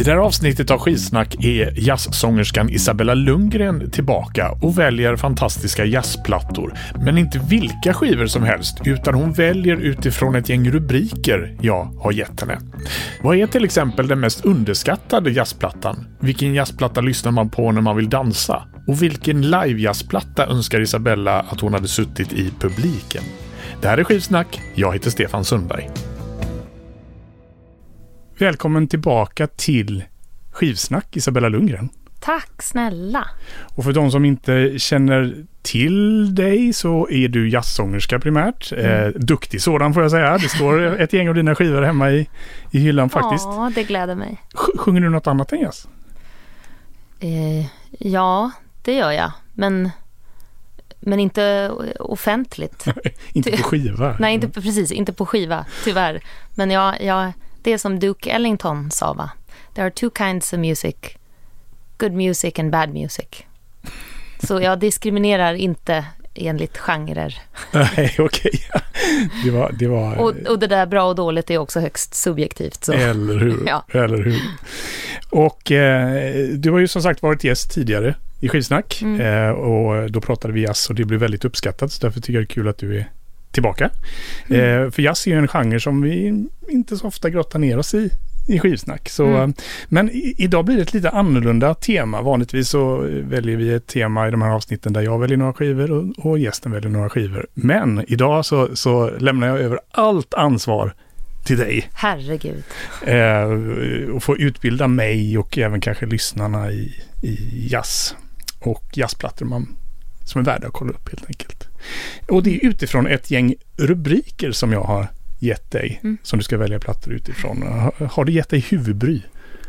I det här avsnittet av Skitsnack är jazzsångerskan Isabella Lundgren tillbaka och väljer fantastiska jazzplattor. Men inte vilka skivor som helst, utan hon väljer utifrån ett gäng rubriker jag har gett henne. Vad är till exempel den mest underskattade jazzplattan? Vilken jazzplatta lyssnar man på när man vill dansa? Och vilken live-jazzplatta önskar Isabella att hon hade suttit i publiken? Det här är Skivsnack. Jag heter Stefan Sundberg. Välkommen tillbaka till Skivsnack, Isabella Lundgren. Tack snälla. Och för de som inte känner till dig så är du jazzsångerska primärt. Mm. Eh, duktig sådan får jag säga. Det står ett gäng av dina skivor hemma i, i hyllan faktiskt. Ja, det gläder mig. Sjunger du något annat än jazz? Eh, ja, det gör jag. Men, men inte offentligt. inte på skiva? Nej, inte, precis. Inte på skiva, tyvärr. Men jag, jag det är som Duke Ellington sa va? There are two kinds of music. Good music and bad music. Så jag diskriminerar inte enligt genrer. Nej, okej. Det var, det var... Och, och, det där bra och dåligt är också högst subjektivt. Så. Eller hur. ja. Eller hur. Och eh, du har ju som sagt varit gäst tidigare i Skivsnack. Mm. Eh, och då pratade vi jazz och det blev väldigt uppskattat. Så därför tycker jag det är kul att du är tillbaka. Mm. Eh, för jazz är ju en genre som vi inte så ofta grottar ner oss i i skivsnack. Så, mm. Men i, idag blir det ett lite annorlunda tema. Vanligtvis så väljer vi ett tema i de här avsnitten där jag väljer några skivor och, och gästen väljer några skivor. Men idag så, så lämnar jag över allt ansvar till dig. Herregud. Eh, och få utbilda mig och även kanske lyssnarna i, i jazz och jazzplattor man, som är värda att kolla upp helt enkelt. Och det är utifrån ett gäng rubriker som jag har gett dig, mm. som du ska välja plattor utifrån. Har det gett dig huvudbry?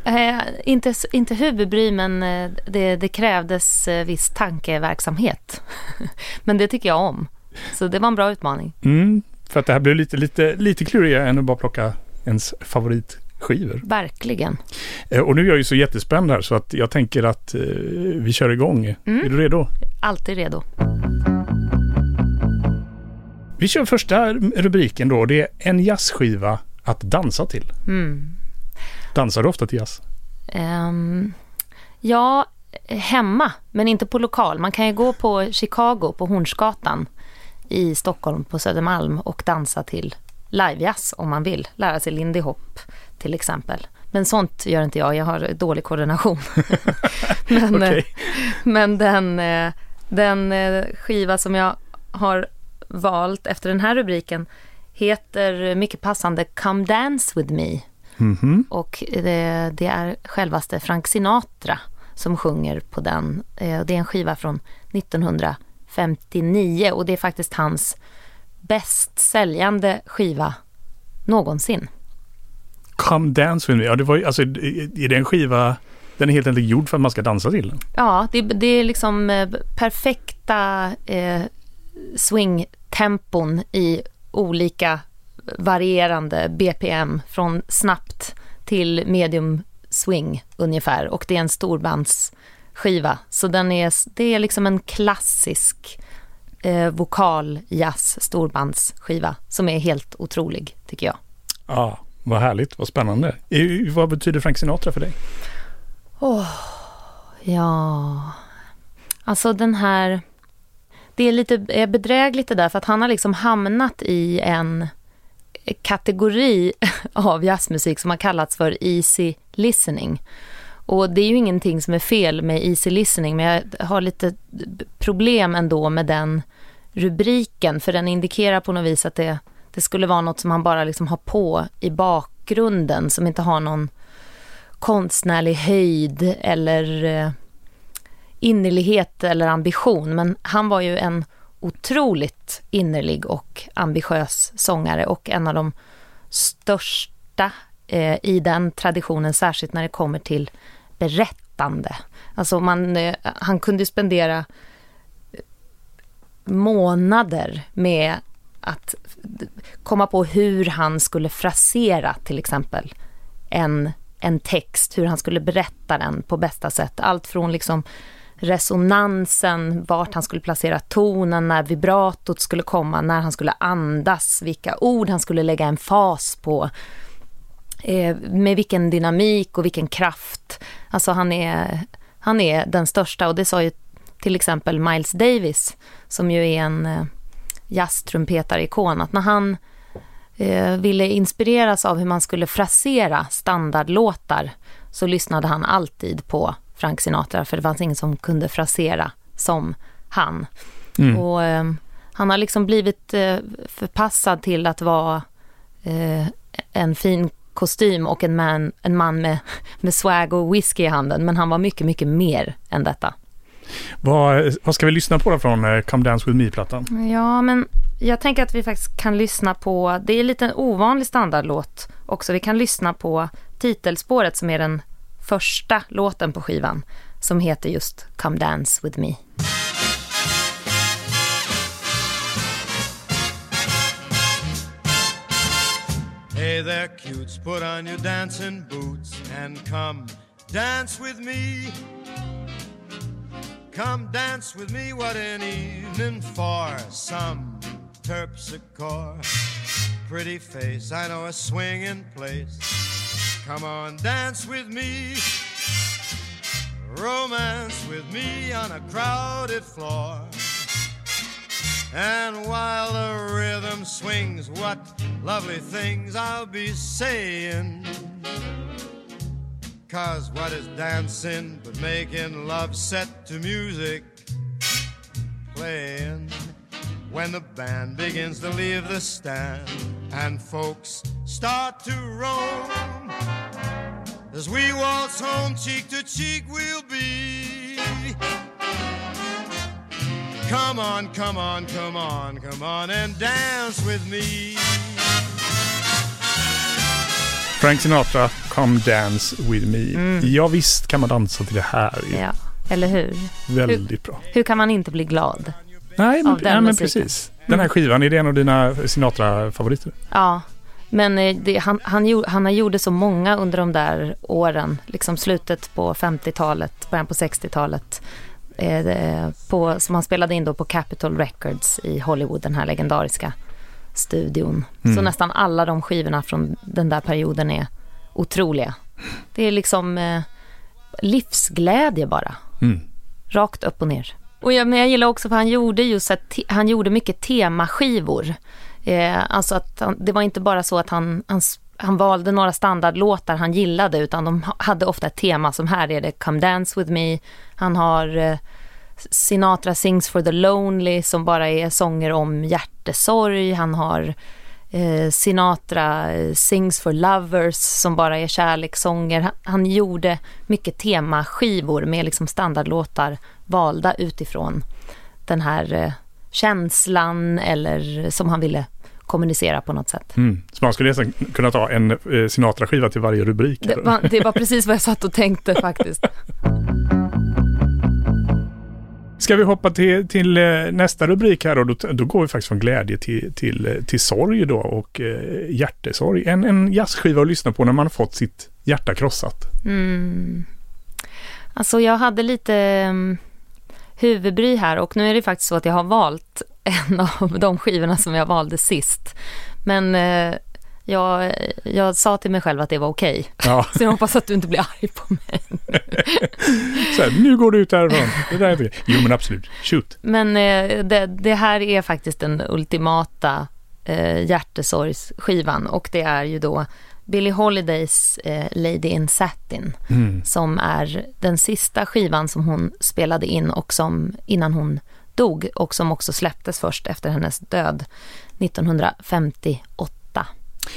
Eh, inte, inte huvudbry, men eh, det, det krävdes eh, viss tankeverksamhet. men det tycker jag om. Så det var en bra utmaning. Mm, för att det här blev lite, lite, lite klurigare än att bara plocka ens favoritskivor. Verkligen. Eh, och nu är jag ju så jättespänd här så att jag tänker att vi kör igång. Mm. Är du redo? Alltid redo. Vi kör första rubriken då. Det är en jazzskiva att dansa till. Mm. Dansar du ofta till jazz? Um, ja, hemma, men inte på lokal. Man kan ju gå på Chicago, på Hornsgatan i Stockholm på Södermalm och dansa till livejazz om man vill. Lära sig Lindy Hop till exempel. Men sånt gör inte jag, jag har dålig koordination. men, okay. men den, eh, den eh, skiva som jag har valt efter den här rubriken heter mycket passande Come Dance With Me. Mm -hmm. Och det, det, är självaste Frank Sinatra som sjunger på den. Eh, det är en skiva från 1959 och det är faktiskt hans bäst säljande skiva någonsin. Come Dance With Me, ja det var ju, alltså är det en skiva den är helt enkelt gjord för att man ska dansa till den? Ja, det, det är liksom eh, perfekta eh, swing tempon i olika varierande BPM från snabbt till medium swing ungefär och det är en storbandsskiva. Så den är, det är liksom en klassisk eh, vokal jazz storbandsskiva som är helt otrolig tycker jag. Ja, vad härligt, vad spännande. Vad betyder Frank Sinatra för dig? Oh, ja, alltså den här det är lite bedrägligt det där, för att han har liksom hamnat i en kategori av jazzmusik som har kallats för easy listening. Och det är ju ingenting som är fel med easy listening, men jag har lite problem ändå med den rubriken, för den indikerar på något vis att det, det skulle vara något som han bara liksom har på i bakgrunden, som inte har någon konstnärlig höjd eller eh, innerlighet eller ambition, men han var ju en otroligt innerlig och ambitiös sångare och en av de största eh, i den traditionen, särskilt när det kommer till berättande. Alltså man, eh, han kunde spendera eh, månader med att komma på hur han skulle frasera till exempel en, en text, hur han skulle berätta den på bästa sätt. Allt från liksom resonansen, vart han skulle placera tonen, när vibratot skulle komma, när han skulle andas, vilka ord han skulle lägga en fas på. eh, med vilken dynamik och vilken kraft. Alltså han är, han är den största och det sa ju till exempel Miles Davis som ju är en eh, jazztrumpetarikon att när han eh, ville inspireras av hur man skulle frasera standardlåtar så lyssnade han alltid på Frank Sinatra för det fanns ingen som kunde frasera som han. Mm. Och eh, han har liksom blivit eh, förpassad till att vara eh, en fin kostym och en man, en man med, med swag och whisky i handen. Men han var mycket, mycket mer än detta. Vad, vad ska vi lyssna på då från eh, Come Dance With Me-plattan? Ja, men jag tänker att vi faktiskt kan lyssna på, det är lite en ovanlig standardlåt också. Vi kan lyssna på titelspåret som är den första låten på skivan som heter just Come Dance With Me. Hey there, cutes, put on your dancing boots and come dance with me. Come dance with me, what an evening for some terpsichore. Pretty face, I know a swinging place. Come on, dance with me. Romance with me on a crowded floor. And while the rhythm swings, what lovely things I'll be saying. Cause what is dancing but making love set to music playing? When the band begins to leave the stand and folks start to roam. As we waltz home, cheek to cheek, we'll be Come on, come on, come on, come on and dance with me. Frank Sinatra, Come Dance With Me. Mm. Ja visst kan man dansa till det här. Ja, eller hur? Väldigt hur, bra. Hur kan man inte bli glad? Nej, men, nej, men precis. Den här mm. skivan, är det en av dina Sinatra-favoriter? Ja, men eh, det, han, han, han gjorde så många under de där åren. Liksom slutet på 50-talet, början på 60-talet eh, på, som han spelade in då på Capitol Records i Hollywood, den här legendariska studion. Mm. Så nästan alla de skivorna från den där perioden är otroliga. Det är liksom eh, livsglädje bara. Mm. Rakt upp och ner. Och jag, men jag gillar också för han gjorde just att han gjorde mycket temaskivor. Eh, alltså att han, det var inte bara så att han, han han valde några standardlåtar han gillade utan de hade ofta ett tema som här är det Come Dance With Me. Han har eh, Sinatra Sings For The Lonely som bara är sånger om hjärtesorg. Han har eh, Sinatra eh, Sings For Lovers som bara är kärlekssånger. Han, han gjorde mycket temaskivor med liksom standardlåtar valda utifrån den här eh, känslan eller som han ville kommunicera på något sätt. Mm. Så man skulle nästan kunna ta en eh, Sinatra-skiva till varje rubrik? Det var, det var precis vad jag satt och tänkte faktiskt. Ska vi hoppa till, till eh, nästa rubrik här då, då, då går vi faktiskt från glädje till, till, eh, till sorg då och eh, hjärtesorg. En, en jazzskiva att lyssna på när man har fått sitt hjärta krossat. Mm. Alltså jag hade lite um, huvudbry här och nu är det faktiskt så att jag har valt en av de skivorna som jag valde sist. Men eh, jag, jag sa till mig själv att det var okej. Okay. Ja. Så jag hoppas att du inte blir arg på mig. så här, nu går du ut härifrån. Det där är jo men absolut, shoot. Men eh, det, det, här är faktiskt den ultimata eh, hjärtesorgsskivan och det är ju då Billie Holidays eh, Lady in Satin mm. som är den sista skivan som hon spelade in och som innan hon dog och som också släpptes först efter hennes död 1958.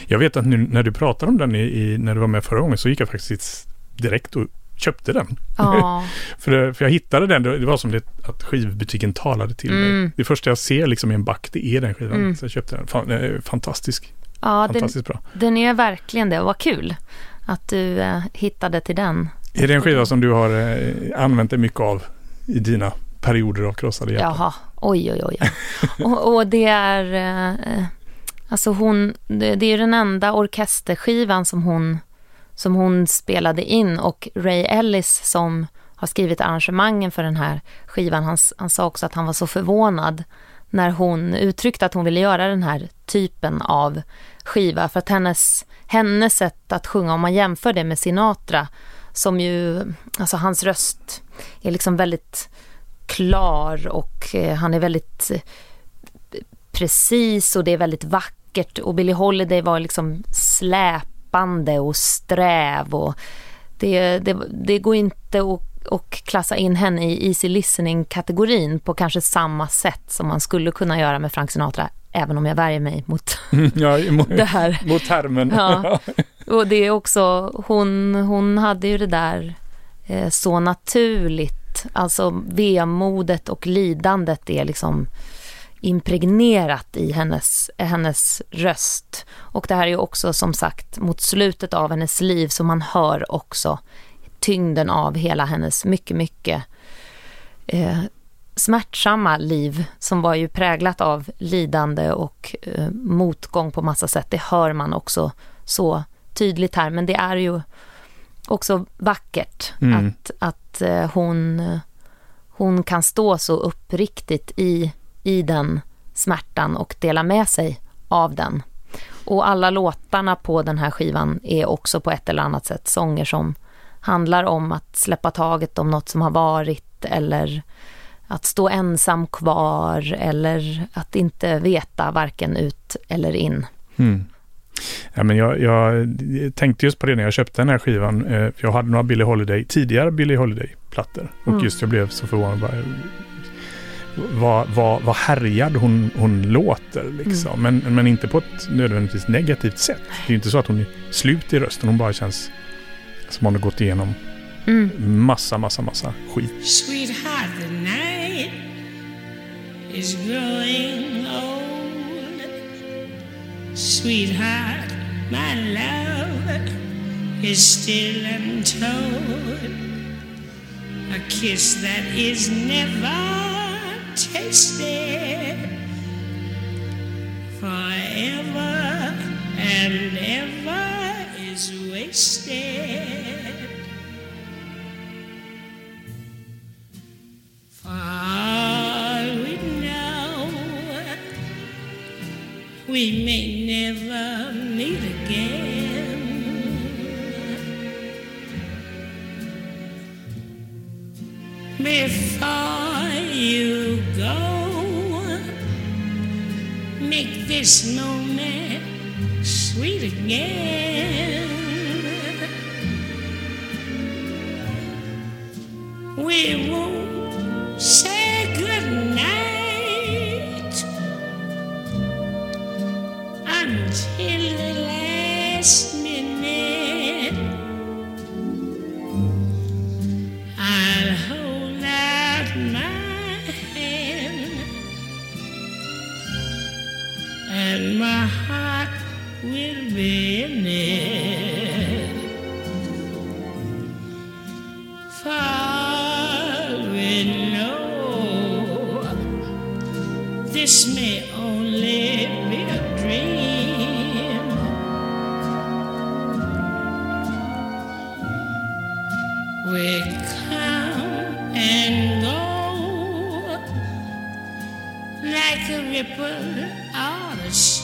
Jag vet att nu när du pratade om den i, i, när du var med förra gången så gick jag faktiskt direkt och köpte den. Ja. för, för jag hittade den, det var som det, att skivbutiken talade till mm. mig. Det första jag ser liksom i en back, det är den skivan. Mm. Så jag köpte den. Fan, fantastisk. Ja, Fantastiskt den, bra. Den är verkligen det. Vad kul att du eh, hittade till den. Är det en skiva som du har eh, använt dig mycket av i dina perioder av krossade hjärtan? Jaha, oj oj oj. och, och, det är, eh, alltså hon, det, det är den enda orkesterskivan som hon, som hon spelade in och Ray Ellis som har skrivit arrangemangen för den här skivan, han, han sa också att han var så förvånad när hon uttryckte att hon ville göra den här typen av skiva för att hennes, hennes sätt att sjunga, om man jämför det med Sinatra, som ju, alltså hans röst är liksom väldigt klar och eh, han är väldigt eh, precis och det är väldigt vackert. Och Billie Holiday var liksom släpande och sträv och det, det, det går inte att, att klassa in henne i easy listening-kategorin på kanske samma sätt som man skulle kunna göra med Frank Sinatra, även om jag värjer mig mot ja, mot, det här. Mot termen. Ja. Och det är också, hon, hon hade ju det där eh, så naturligt, alltså vemodet och lidandet är liksom impregnerat i hennes, hennes röst. Och det här är ju också som sagt mot slutet av hennes liv som man hör också tyngden av hela hennes mycket, mycket eh, smärtsamma liv som var ju präglat av lidande och eh, motgång på massa sätt. Det hör man också så tydligt här, men det är ju också vackert mm. att, att eh, hon, hon kan stå så uppriktigt i i den smärtan och dela med sig av den. Och alla låtarna på den här skivan är också på ett eller annat sätt sånger som handlar om att släppa taget om något som har varit eller att stå ensam kvar eller att inte veta varken ut eller in. Mm. Ja, men jag, jag, tänkte just på det när jag köpte den här skivan. Eh, jag hade några Billie Holiday, tidigare Billie Holiday-plattor. Och mm. just jag blev så förvånad. Bara, vad, vad, vad härjad hon, hon låter. Liksom. Mm. Men, men inte på ett nödvändigtvis negativt sätt. Det är inte så att hon är slut i rösten. Hon bara känns som hon har gått igenom mm. massa, massa, massa skit. Sweetheart, the night is growing old. Sweetheart, my love is still untold. A kiss that is never tasted. Forever and ever is wasted. For we may never meet again. Before you go. Make this moment sweet again. We won't say until the last minute. I'll hold out my hand, and my heart will be in it. For this may only be a dream. Like a ripple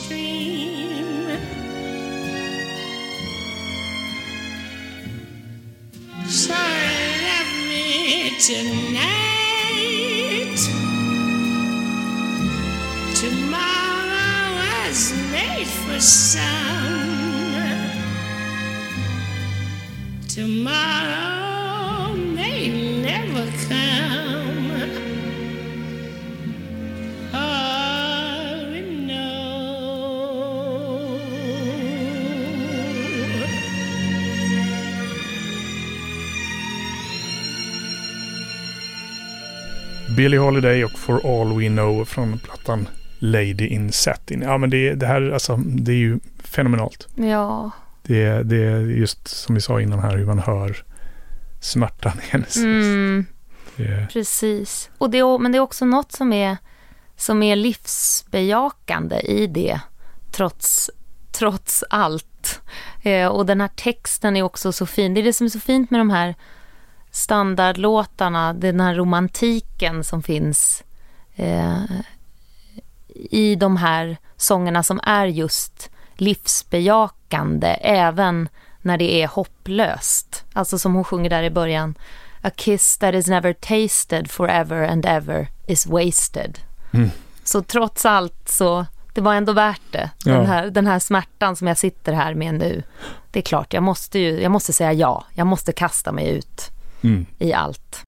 Billie Holiday och For All We Know från plattan Lady in Satin. Ja men det, det här alltså, det är ju fenomenalt. Ja. Det, det är just som vi sa innan här hur man hör smärtan i hennes mm. det... Precis. Och det, men det är också något som är, som är livsbejakande i det trots, trots allt. Eh, och den här texten är också så fin. Det är det som är så fint med de här standardlåtarna, den här romantiken som finns eh, i de här sångerna som är just livsbejakande även när det är hopplöst. Alltså som hon sjunger där i början. A kiss that is never tasted forever and ever is wasted. Mm. Så trots allt så, det var ändå värt det. Den, ja. här, den här smärtan som jag sitter här med nu. Det är klart, jag måste ju, jag måste säga ja. Jag måste kasta mig ut mm. i allt.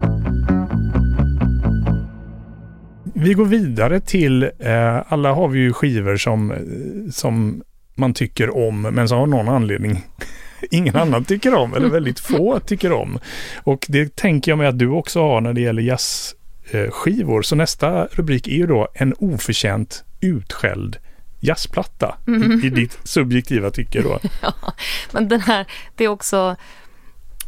Vi går vidare till, eh, alla har vi ju skivor som, som man tycker om, men som av någon anledning ingen annan tycker om, eller väldigt få tycker om. Och det tänker jag mig att du också har när det gäller jazzskivor. Så nästa rubrik är ju då en oförtjänt utskälld jazzplatta mm. i, i ditt subjektiva tycke då. Ja, men den här, det är också, eh,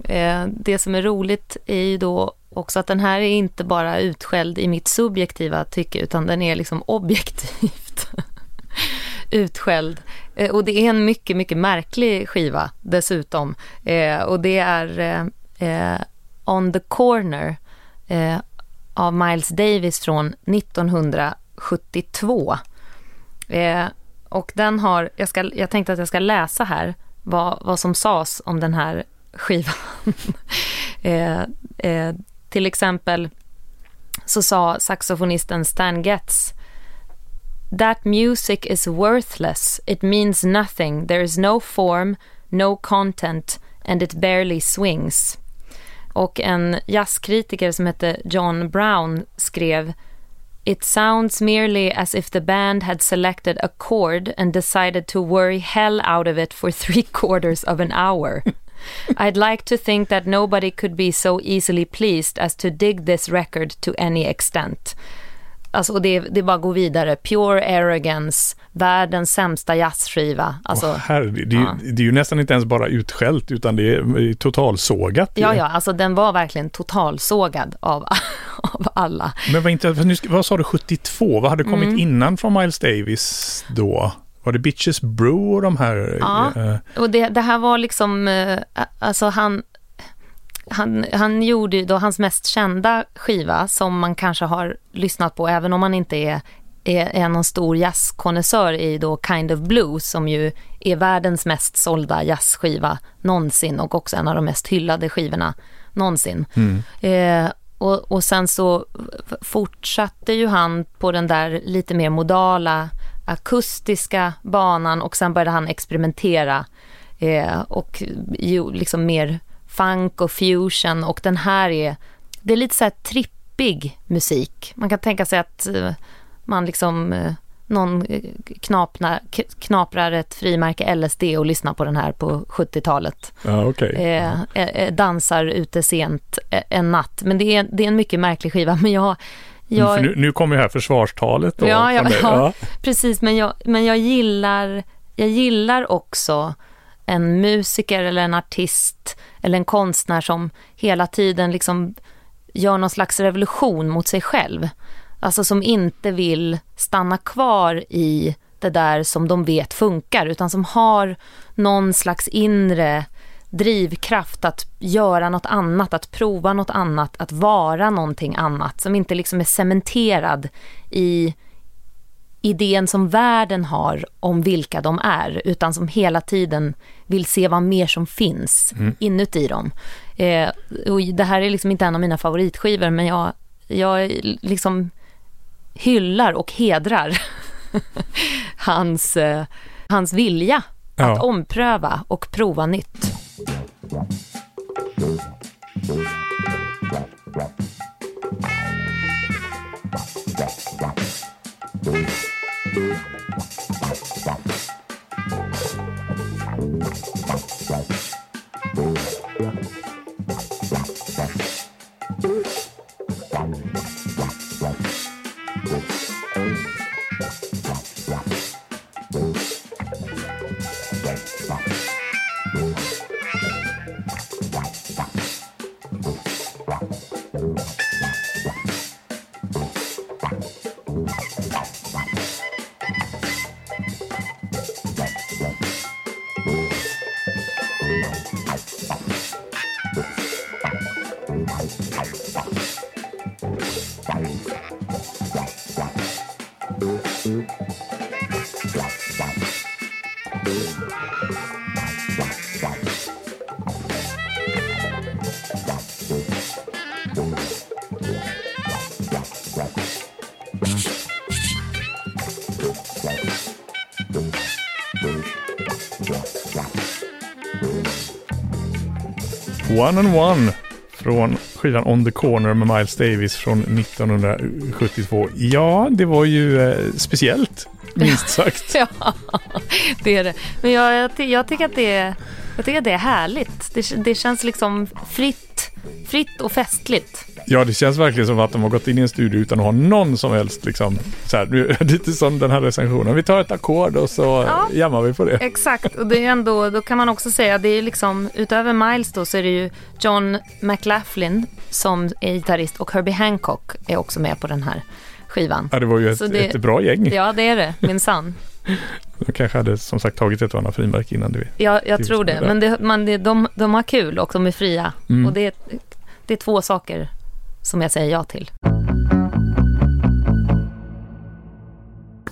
Eh, det som är roligt är ju då också att den här är inte bara utskälld i mitt subjektiva tycke utan den är liksom objektivt utskälld. Eh, och det är en mycket, mycket märklig skiva dessutom. Eh, och det är eh, eh On the Corner eh, av Miles Davis från 1972. och den har, jag, ska, jag tänkte att jag ska läsa här vad, vad som sades om den här skivan. Eh, eh, till exempel så sa saxofonisten Stan Getz That music is worthless. It means nothing. There is no form, no content and it barely swings. Och en jazzkritiker som hette John Brown skrev It sounds merely as if the band had selected a chord and decided to worry hell out of it for three quarters of an hour. I'd like to think that nobody could be so easily pleased as to dig this record to any extent. Alltså, det, det bara att gå vidare. Pure Arrogance, världens sämsta jazzskiva. Alltså, oh, herre, det, ja. det, är ju nästan inte ens bara utskällt utan det är totalsågat. Ja, ja, alltså den var verkligen totalsågad av, av alla. Men vad, inte, vad sa du, 72? Vad hade kommit mm. innan från Miles Davis då? Var det Bitches Brew och de här? Ja, äh, och det, det här var liksom, äh, alltså han, han, han gjorde ju då hans mest kända skiva som man kanske har lyssnat på även om man inte är, är, är någon stor jazzkonnässör i då Kind of Blue som ju är världens mest sålda jazzskiva någonsin och också en av de mest hyllade skivorna någonsin. Mm. Eh, och, och sen så fortsatte ju han på den där lite mer modala akustiska banan och sen började han experimentera eh, och ju, liksom mer funk och fusion och den här är, det är lite så här trippig musik. Man kan tänka sig att eh, man liksom, eh, någon eh, knapnar, knaprar ett frimärke LSD och lyssnar på den här på 70-talet. Ja, okay. eh, dansar ute sent en natt. Men det är, det är en mycket märklig skiva. Men jag, jag... Nu, nu kommer ju här försvarstalet. Då, ja, ja, ja, precis. Men jag, men jag gillar, jag gillar också en musiker eller en artist eller en konstnär som hela tiden liksom gör någon slags revolution mot sig själv. Alltså som inte vill stanna kvar i det där som de vet funkar utan som har någon slags inre drivkraft att göra något annat, att prova något annat, att vara någonting annat som inte liksom är cementerad i idén som världen har om vilka de är, utan som hela tiden vill se vad mer som finns mm. inuti dem. Eh, och det här är liksom inte en av mina favoritskivor, men jag, jag liksom hyllar och hedrar hans, eh, hans vilja ja. att ompröva och prova nytt. Thank you. One and One från skivan On the Corner med Miles Davis från 1972. Ja, det var ju eh, speciellt, minst sagt. ja, det är det. Men jag, jag, jag, tycker att det är, jag tycker att det är härligt. Det, det känns liksom fritt, fritt och festligt. Ja, det känns verkligen som att de har gått in i en studio utan att ha någon som helst liksom, så här, lite som den här recensionen. Vi tar ett ackord och så ja, jammar vi på det. Exakt, och det är ändå, då kan man också säga, det är liksom, utöver Miles då så är det ju John McLaughlin som är gitarrist och Herbie Hancock är också med på den här skivan. Ja, det var ju ett, det, ett bra gäng. Ja, det är det, minsann. De kanske hade som sagt tagit ett och annat frimärke innan du Ja, jag tror det. Men det, man, det, de, de har kul och de är fria. Mm. Och det, det är två saker som jag säger ja till.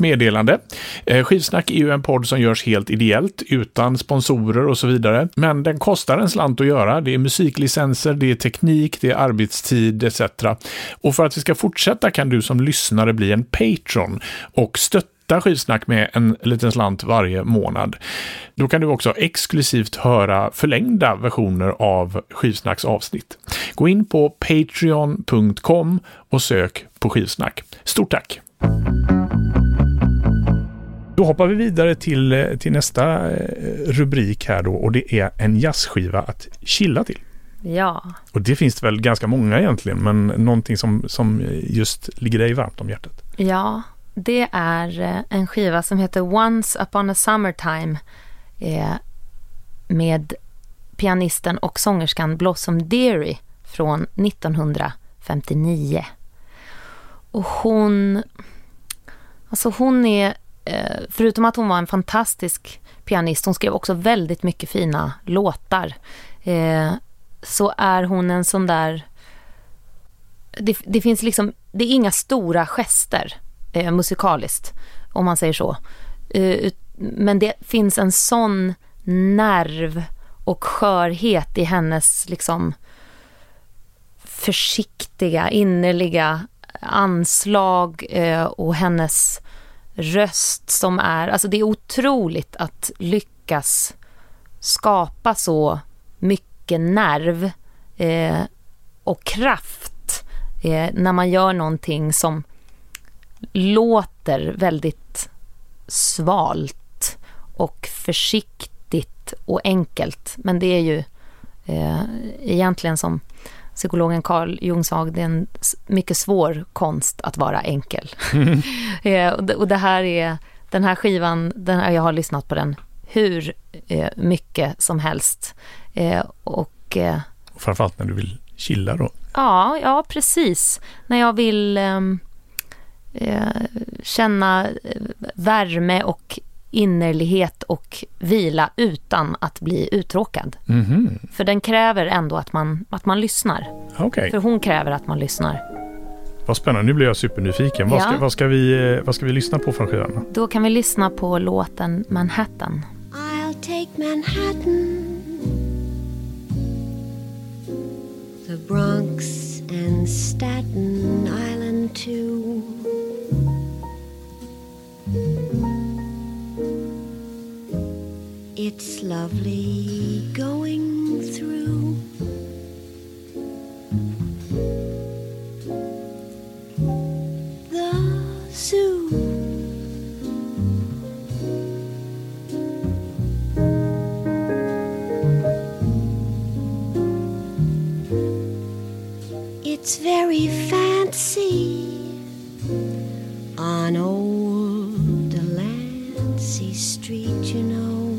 meddelande. Eh, skivsnack är ju en podd som görs helt ideellt, utan sponsorer och så vidare. Men den kostar en slant att göra. Det är musiklicenser, det är teknik, det är arbetstid etc. Och för att vi ska fortsätta kan du som lyssnare bli en patron och stötta stötta Skivsnack med en liten slant varje månad. Då kan du också exklusivt höra förlängda versioner av Skivsnacks avsnitt. Gå in på patreon.com och sök på Skivsnack. Stort tack! Då hoppar vi vidare till, till nästa eh, rubrik här då och det är en jazzskiva att chilla till. Ja. Och det finns det väl ganska många egentligen, men någonting som, som just ligger dig varmt om hjärtat. Ja, det är eh, en skiva som heter Once upon a summertime eh, med pianisten och sångerskan Blossom Deary från 1959. Och hon, alltså hon är, eh, förutom att hon var en fantastisk pianist, hon skrev också väldigt mycket fina låtar, eh, så är hon en sån där, det, det finns liksom, det är inga stora gester eh, musikaliskt, om man säger så. Eh, men det finns en sån nerv och skörhet i hennes liksom försiktiga, innerliga anslag eh, och hennes röst som är, alltså det är otroligt att lyckas skapa så mycket nerv eh, och kraft eh, när man gör någonting som låter väldigt svalt och försiktigt och enkelt. Men det är ju eh, egentligen som psykologen Carl Jung sa, det är en mycket svår konst att vara enkel. Mm. eh, och, det, och, det, här är, den här skivan, den här, jag har lyssnat på den hur eh, mycket som helst. Eh, och, eh, Framförallt när du vill chilla då? Ja, ja precis. När jag vill ehm, Eh, känna eh, värme och innerlighet och vila utan att bli uttråkad. Mm -hmm. För den kräver ändå att man, att man lyssnar. Okay. För hon kräver att man lyssnar. Vad spännande, nu blir jag supernyfiken. Ja. Vad, ska, vad, ska vi, vad ska vi lyssna på från skivan? Då kan vi lyssna på låten Manhattan. I'll take Manhattan The Bronx and Staten Island too It's lovely going through the zoo. It's very fancy on old Delancey Street, you know.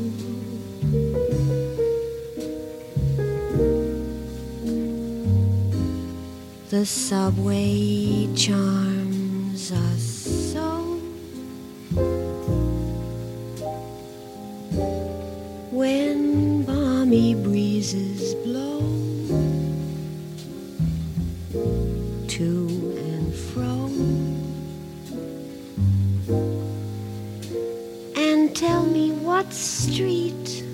The subway charms us so. When balmy breezes what street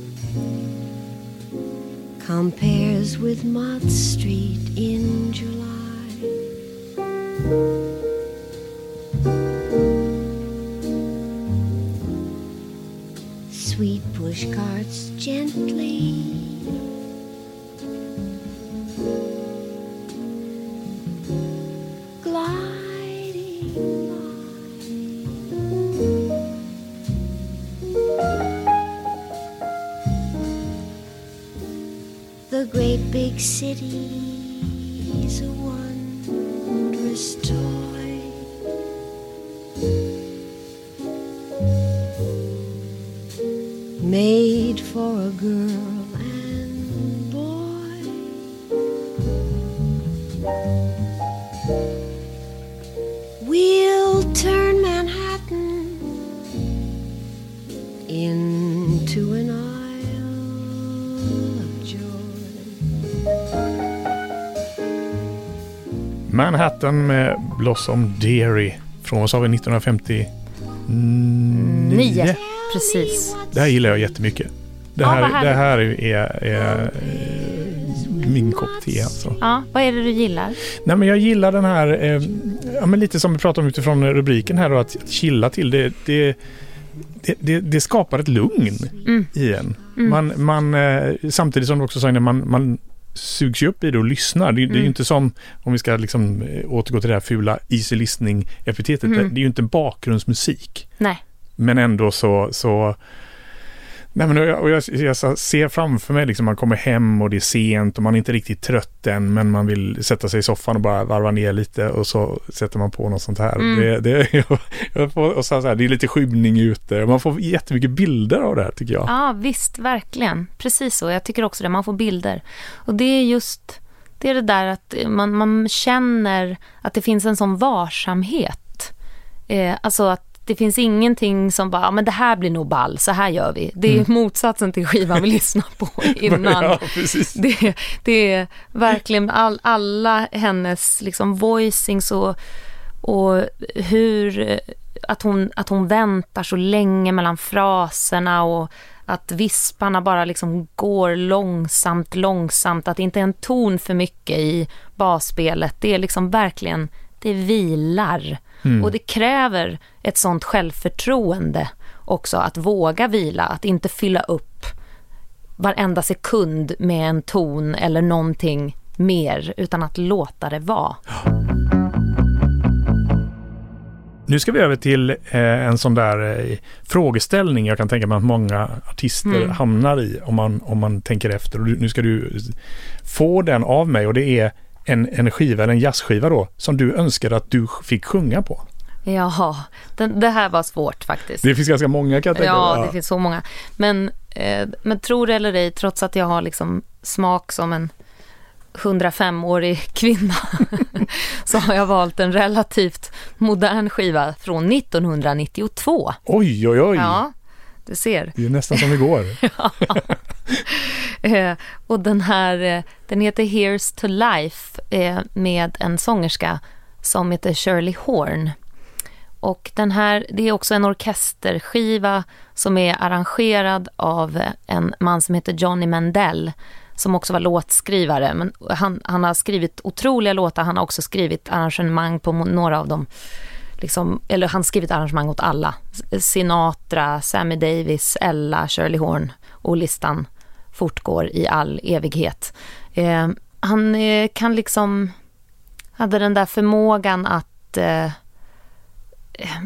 compares with Mott Street in July. Sweet push carts gently cities a wondrous toy. Made for a girl Manhattan med Blossom Dairy från, vad sa vi, 1959? Nio. Precis. Det här gillar jag jättemycket. Det Ja, här, härligt. det här är, är, eh, min kopp te alltså. Ja, vad är det du gillar? Nej, men jag gillar den här, eh, ja, men lite som vi pratade om utifrån rubriken här då, att, att chilla till. Det, det, det, det, skapar ett lugn Mm. i en. Mm. Man, man, eh, samtidigt som du också säger, man, man sugs ju upp i det och lyssnar. Det, det är ju Mm. inte som, om vi ska liksom eh, återgå till det här fula easy listening-epitetet, Mm. det, det är ju inte bakgrundsmusik. Nej. Men ändå så, så Nej, men jag, och jag, jag ser framför mig liksom man kommer hem och det är sent och man är inte riktigt trött än men man vill sätta sig i soffan och bara varva ner lite och så sätter man på något sånt här. Mm. Det, det, jag, får, och så här, det är lite skymning ute man får jättemycket bilder av det här tycker jag. Ja, visst, verkligen. Precis så. Jag tycker också det. Man får bilder. Och det är just det, är det där att man, man känner att det finns en sån varsamhet. Eh, alltså att det finns ingenting som bara, "Ja, men det här blir nog ball, så här gör vi. Det är Mm. motsatsen till skivan vi lyssnar på innan. ja. Det, det är verkligen all, alla hennes liksom voicings och, och hur att hon, att hon väntar så länge mellan fraserna och att visparna bara liksom går långsamt, långsamt, att det inte är en ton för mycket i basspelet. Det är liksom verkligen, det vilar. Mm. Och det kräver ett sånt självförtroende också, att våga vila, att inte fylla upp varenda sekund med en ton eller någonting mer, utan att låta det vara. Nu ska vi över till eh, en sån där eh, frågeställning jag kan tänka mig att många artister Mm. hamnar i om man, om man tänker efter. Och nu ska du få den av mig och det är en, en skiva, eller en jazzskiva då, som du önskade att du fick sjunga på. Jaha, den, det här var svårt faktiskt. Det finns ganska många kan jag tänka Ja, det finns så många. Men, eh, men tro det eller ej, trots att jag har liksom smak som en 105-årig kvinna så har jag valt en relativt modern skiva från 1992. Oj, oj, oj. Ja, du ser. Det är nästan som igår. Eh, och den här, eh, den heter Here's to Life eh, med en sångerska som heter Shirley Horn. Och den här, det är också en orkesterskiva som är arrangerad av en man som heter Johnny Mendel som också var låtskrivare. Men han, han har skrivit otroliga låtar, han har också skrivit arrangemang på några av dem. Liksom, eller han har skrivit arrangemang åt alla. Sinatra, Sammy Davis, Ella, Shirley Horn och listan fortgår i all evighet. Eh, han eh, kan liksom, hade den där förmågan att eh, eh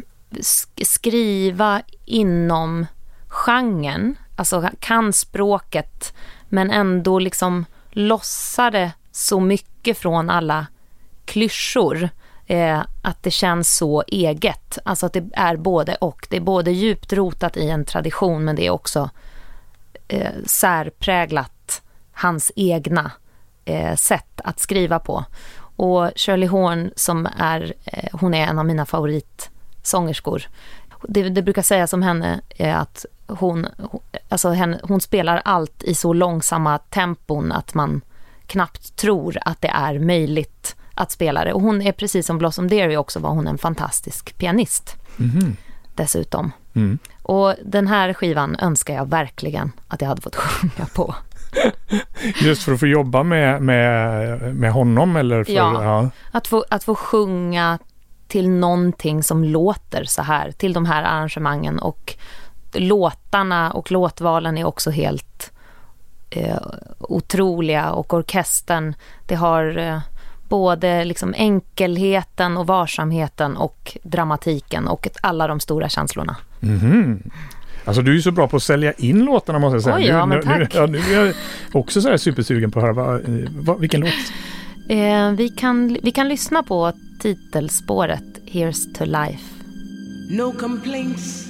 skriva inom genren, alltså kan språket men ändå liksom lossade så mycket från alla klyschor eh, att det känns så eget. Alltså att det är både och. Det är både djupt rotat i en tradition men det är också eh, särpräglat hans egna eh, sätt att skriva på. Och Shirley Horn som är, eh, hon är en av mina favoritsångerskor. Det, det brukar sägas om henne eh, att hon, hon- alltså henne, hon spelar allt i så långsamma tempon att man knappt tror att det är möjligt att spela det. Och hon är precis som Blossom Dearie också var hon en fantastisk pianist Mhm. dessutom. Mm. Och den här skivan önskar jag verkligen att jag hade fått sjunga på. Just för att få jobba med, med, med honom eller för, Ja. ja. Att få, att få sjunga till någonting som låter så här, till de här arrangemangen och låtarna och låtvalen är också helt eh, otroliga och orkestern, det har eh, både liksom enkelheten och varsamheten och dramatiken och alla de stora känslorna. Mhm. Alltså du är ju så bra på att sälja in låtarna måste jag säga. Oj, ja, nu, men nu, tack. ja, nu är jag också så här supersugen på att höra vad, eh, vad, vilken låt. Eh, vi, kan, vi kan lyssna på titelspåret Here's to Life. No complaints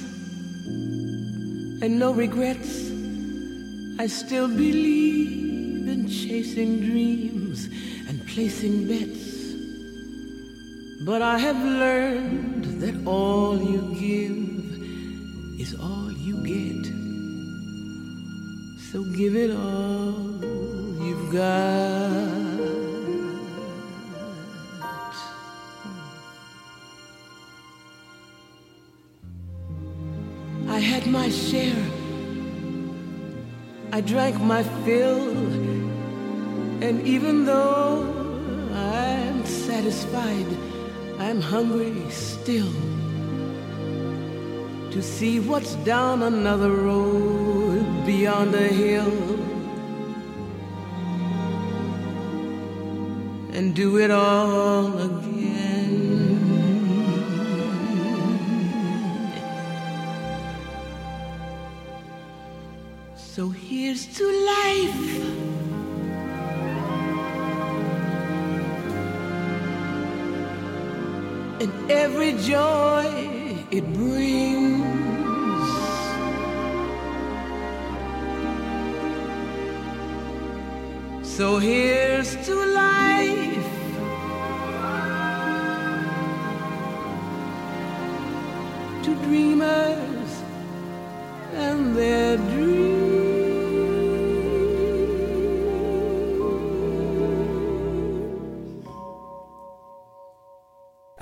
and no regrets. I still believe in chasing dreams placing bets. But I have learned that all you give is all you get. So give it all you've got. I had my share. I drank my fill. And even though satisfied, I'm hungry still. To see what's down another road beyond the hill. And do it all again. So here's to life. Every joy it brings. So here's to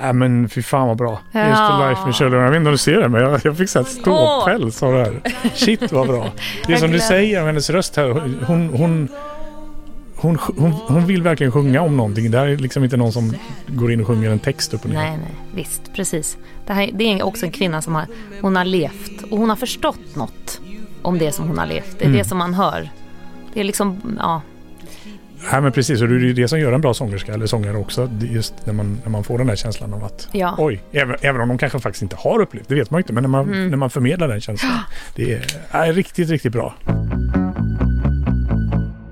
Äh, men fy fan vad bra. Ja. Just the life med Shirley. Jag vet inte om du ser det men jag, jag fick så här ståpäls av det här. Shit vad bra. Det är som du säger om hennes röst här. Hon, hon, hon, hon, hon vill verkligen sjunga om någonting. Det här är liksom inte någon som går in och sjunger en text upp och ner. Nej, nej, visst, precis. Det, här, det är också en kvinna som har, hon har levt och hon har förstått något om det som hon har levt. Det är Mm. det som man hör. Det är liksom, ja, Nej men precis, och det är det som gör en bra sångerska eller sångare också. Just när man, när man får den här känslan av att ja. oj, även, även om de kanske faktiskt inte har upplevt det vet man inte. Men när man, Mm. när man förmedlar den känslan. Det är, är riktigt, riktigt bra.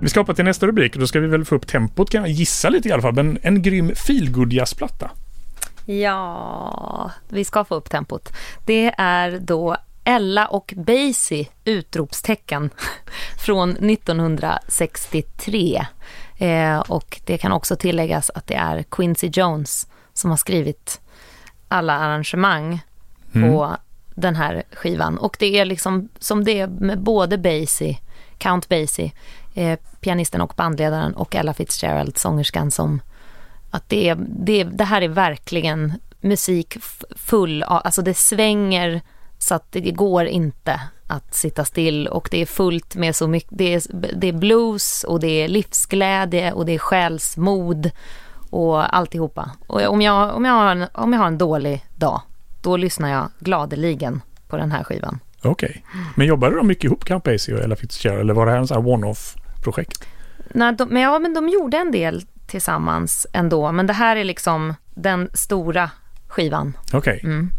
Vi ska hoppa till nästa rubrik och då ska vi väl få upp tempot kan jag gissa lite i alla fall. Men en grym feelgood jazzplatta. Ja, vi ska få upp tempot. Det är då Ella och Basie, utropstecken, från 1963. Eh, och det kan också tilläggas att det är Quincy Jones som har skrivit alla arrangemang på den här skivan. Och det är liksom som det är med både Basie, Count Basie, eh, pianisten och bandledaren och Ella Fitzgerald, sångerskan som att det, är, det, det här är verkligen musik full av, alltså det svänger så att det går inte att sitta still och det är fullt med så mycket, det är, det är blues och det är livsglädje och det är själsmod och alltihopa. Och om jag, om jag, har, en, om jag har en dålig dag, då lyssnar jag gladeligen på den här skivan. Okej. Men jobbade de mycket ihop Count Basie och Ella Fitzgerald eller var det här en sån här one-off projekt? Nej, de, men, ja, men de gjorde en del tillsammans ändå, men det här är liksom den stora skivan. Okej. Mm.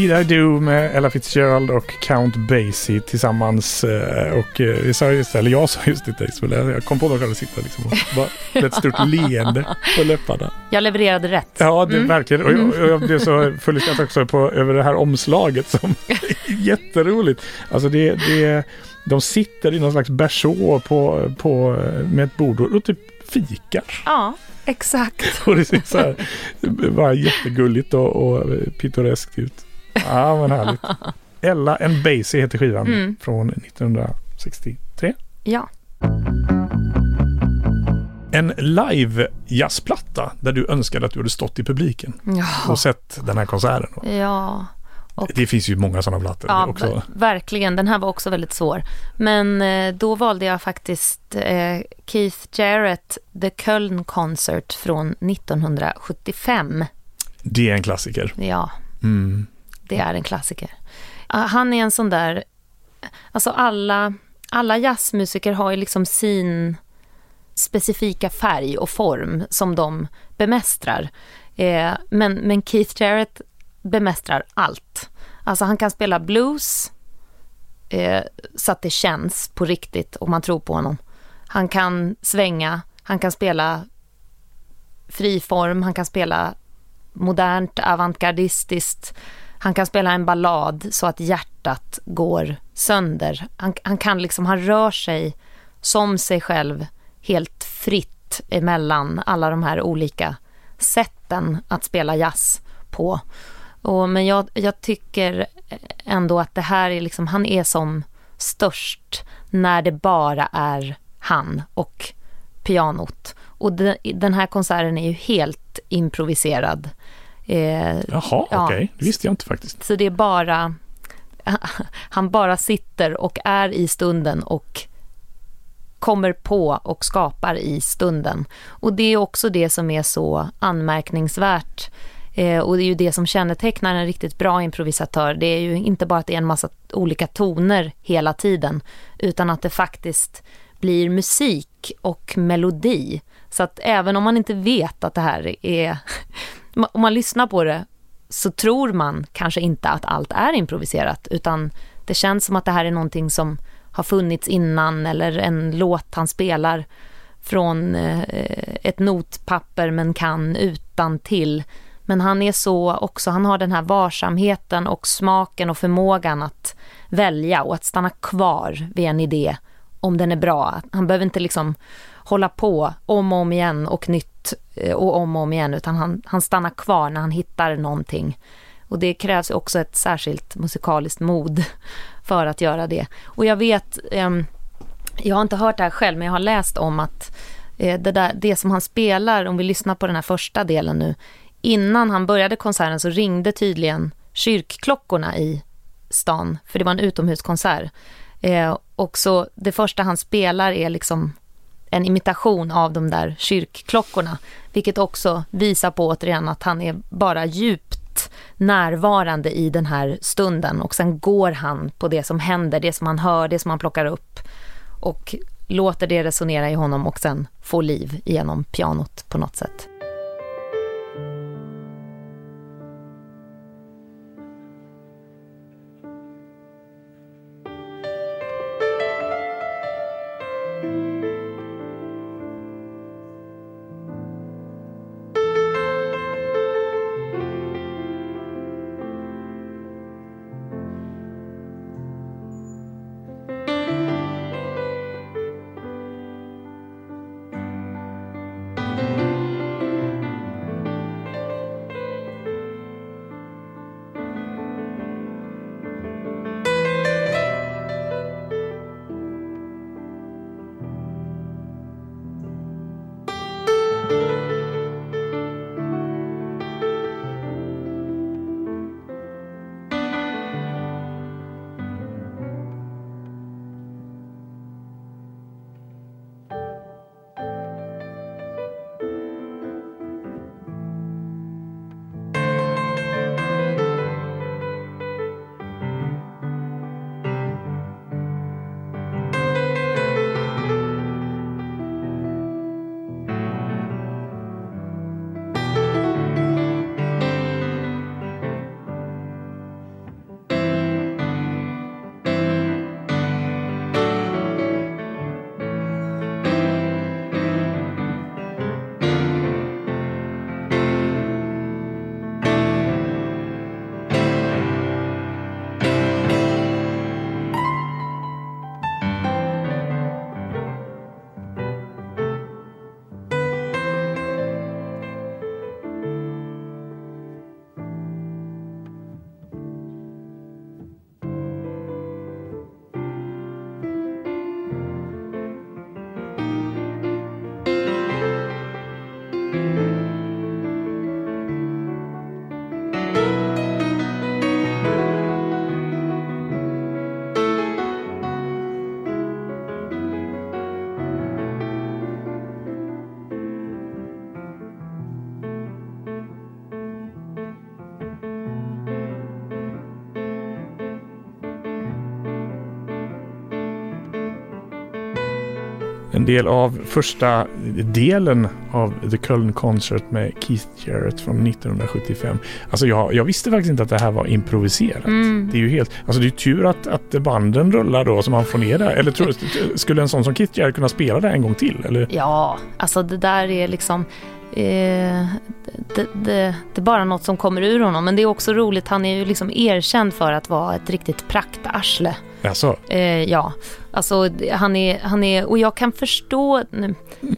Did I Do med Ella Fitzgerald och Count Basie tillsammans. eh, Och eh, vi sa just, eller jag sa just det, Isabel, jag kom på mig själv sitta liksom och bara ett stort leende på läpparna. Jag levererade rätt. Ja, det, verkligen. Och jag, och jag blev så full i skratt också på, över det här omslaget som är jätteroligt. Alltså det, det, de sitter i någon slags berså på, på, med ett bord och, och typ fikar. Ja, exakt. Och det ser så här bara jättegulligt och, och pittoreskt ut. Ja, men härligt. Ella and Basie heter skivan Mm. från 1963. Ja. En live jazzplatta där du önskade att du hade stått i publiken Ja. och sett den här konserten. ja. Och- Det finns ju många sådana plattor Ja, också. ver- verkligen. Den här var också väldigt svår. Men eh, då valde jag faktiskt eh, Keith Jarrett, The Köln Concert från 1975. Det är en klassiker. Ja, Mm det är en klassiker. Ah, han är en sån där... Alltså alla, alla jazzmusiker har ju liksom sin specifika färg och form som de bemästrar. Eh, men, men Keith Jarrett bemästrar allt. Alltså han kan spela blues eh, så att det känns på riktigt och man tror på honom. Han kan svänga, han kan spela friform, han kan spela modernt, avantgardistiskt. Han kan spela en ballad så att hjärtat går sönder. Han, han kan liksom, han rör sig som sig själv helt fritt emellan alla de här olika sätten att spela jazz på. Och, men jag, jag tycker ändå att det här är liksom, han är som störst när det bara är han och pianot. Och de, den här konserten är ju helt improviserad. Eh, Jaha, Ja. okej. Det visste jag inte faktiskt. så det är bara, han bara sitter och är i stunden och kommer på och skapar i stunden. Och det är också det som är så anmärkningsvärt. Eh, och det är ju det som kännetecknar en riktigt bra improvisatör. Det är ju inte bara att det är en massa olika toner hela tiden, utan att det faktiskt blir musik och melodi. Så att även om man inte vet att det här är... Om man lyssnar på det så tror man kanske inte att allt är improviserat, utan det känns som att det här är någonting som har funnits innan eller en låt han spelar från eh, ett notpapper men kan utan till. Men han är så också, han har den här varsamheten och smaken och förmågan att välja och att stanna kvar vid en idé om den är bra. Han behöver inte liksom hålla på om och om igen och nytt eh, och om och om igen utan han, han stannar kvar när han hittar någonting. Och det krävs också ett särskilt musikaliskt mod för att göra det. Och jag vet, ehm, jag har inte hört det här själv men jag har läst om att eh, det, där, det som han spelar, om vi lyssnar på den här första delen nu, innan han började konserten så ringde tydligen kyrkklockorna i stan, för det var en utomhuskonsert. Eh, och så det första han spelar är liksom en imitation av de där kyrkklockorna, vilket också visar på återigen att han är bara djupt närvarande i den här stunden och sen går han på det som händer, det som han hör, det som han plockar upp och låter det resonera i honom och sen få liv genom pianot på något sätt. En del av första delen av The Köln Concert med Keith Jarrett från 1975. Alltså jag, jag visste faktiskt inte att det här var improviserat. Mm. Det är ju helt, alltså det är tur att, att banden rullar då så man får ner det. Eller tror, skulle en sån som Keith Jarrett kunna spela det en gång till? Eller? Ja, alltså det där är liksom... Eh, det, det, det är bara något som kommer ur honom. Men det är också roligt, han är ju liksom erkänd för att vara ett riktigt praktarsle. Alltså, Eh, ja, alltså han är, han är, och jag kan förstå,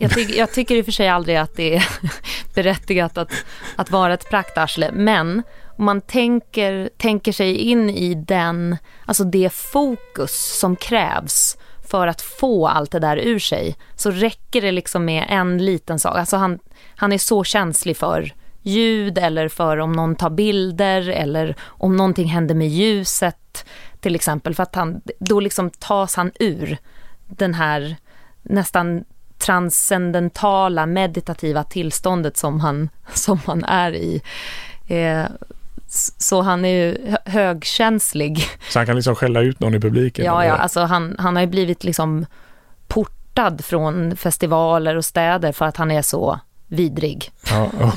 jag, tyck, jag tycker i och för sig aldrig att det är berättigat att, att vara ett praktarsle, men om man tänker, tänker sig in i den, alltså det fokus som krävs för att få allt det där ur sig, så räcker det liksom med en liten sak. Alltså han, han är så känslig för ljud eller för om någon tar bilder eller om någonting händer med ljuset till exempel. För att han, då liksom tas han ur den här nästan transcendentala meditativa tillståndet som han, som han är i. Eh, så han är ju hö- högkänslig. så han kan liksom skälla ut någon i publiken? Ja, eller? ja, alltså han, han har ju blivit liksom portad från festivaler och städer för att han är så vidrig ja.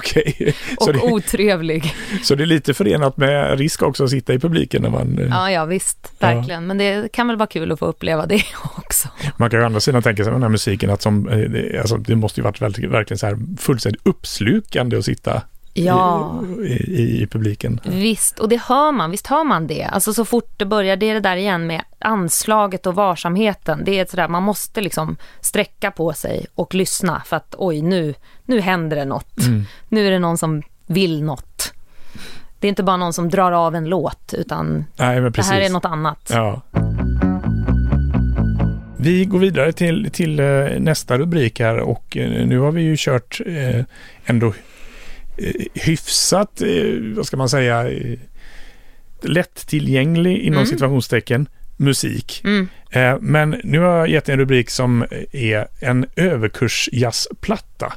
Så, och det, otrevlig. så det är lite förenat med risk också att sitta i publiken när man... eh, Ja, ja visst, verkligen. Men det kan väl vara kul att få uppleva det också. Man kan ju å andra sidan tänka sig med den här musiken att som, eh, alltså, det måste ju varit väldigt, verkligen så här fullständigt uppslukande att sitta Ja, i, i, i publiken. visst. Och det hör man, visst hör man det. Alltså så fort det börjar, det är det där igen med anslaget och varsamheten. Det är sådär, man måste liksom sträcka på sig och lyssna för att oj, nu, nu händer det något. Mm. Nu är det någon som vill något. Det är inte bara någon som drar av en låt, utan Nej, det här är något annat. Ja. Vi går vidare till, till eh, nästa rubrik här och eh, nu har vi ju kört eh, ändå hyfsat, eh, vad ska man säga, eh, lättillgänglig inom Mm. situationstecken musik. Mm. Eh, men nu har jag gett en rubrik som är en överkursjazzplatta.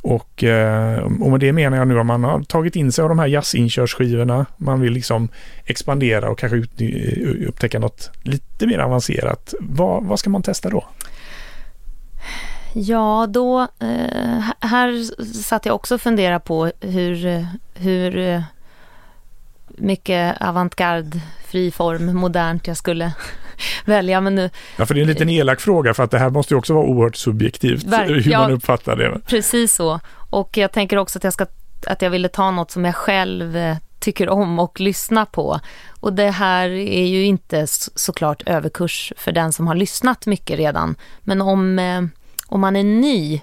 Och, eh, och med det menar jag nu att man har tagit in sig av de här jazzinkörsskivorna. Man vill liksom expandera och kanske eh, upptäcka något lite mer avancerat. Vad, vad ska man testa då? Ja, då... Eh, här satt jag också och funderade på hur, hur eh, mycket avantgarde, friform, modernt jag skulle välja. Men nu, Ja, för det är en liten elak fråga för att det här måste ju också vara oerhört subjektivt hur ja. man uppfattar det. precis så. Och jag tänker också att jag, ska, att jag ville ta något som jag själv eh, tycker om och lyssna på. Och det här är ju inte såklart överkurs för den som har lyssnat mycket redan. Men om, eh, om man är ny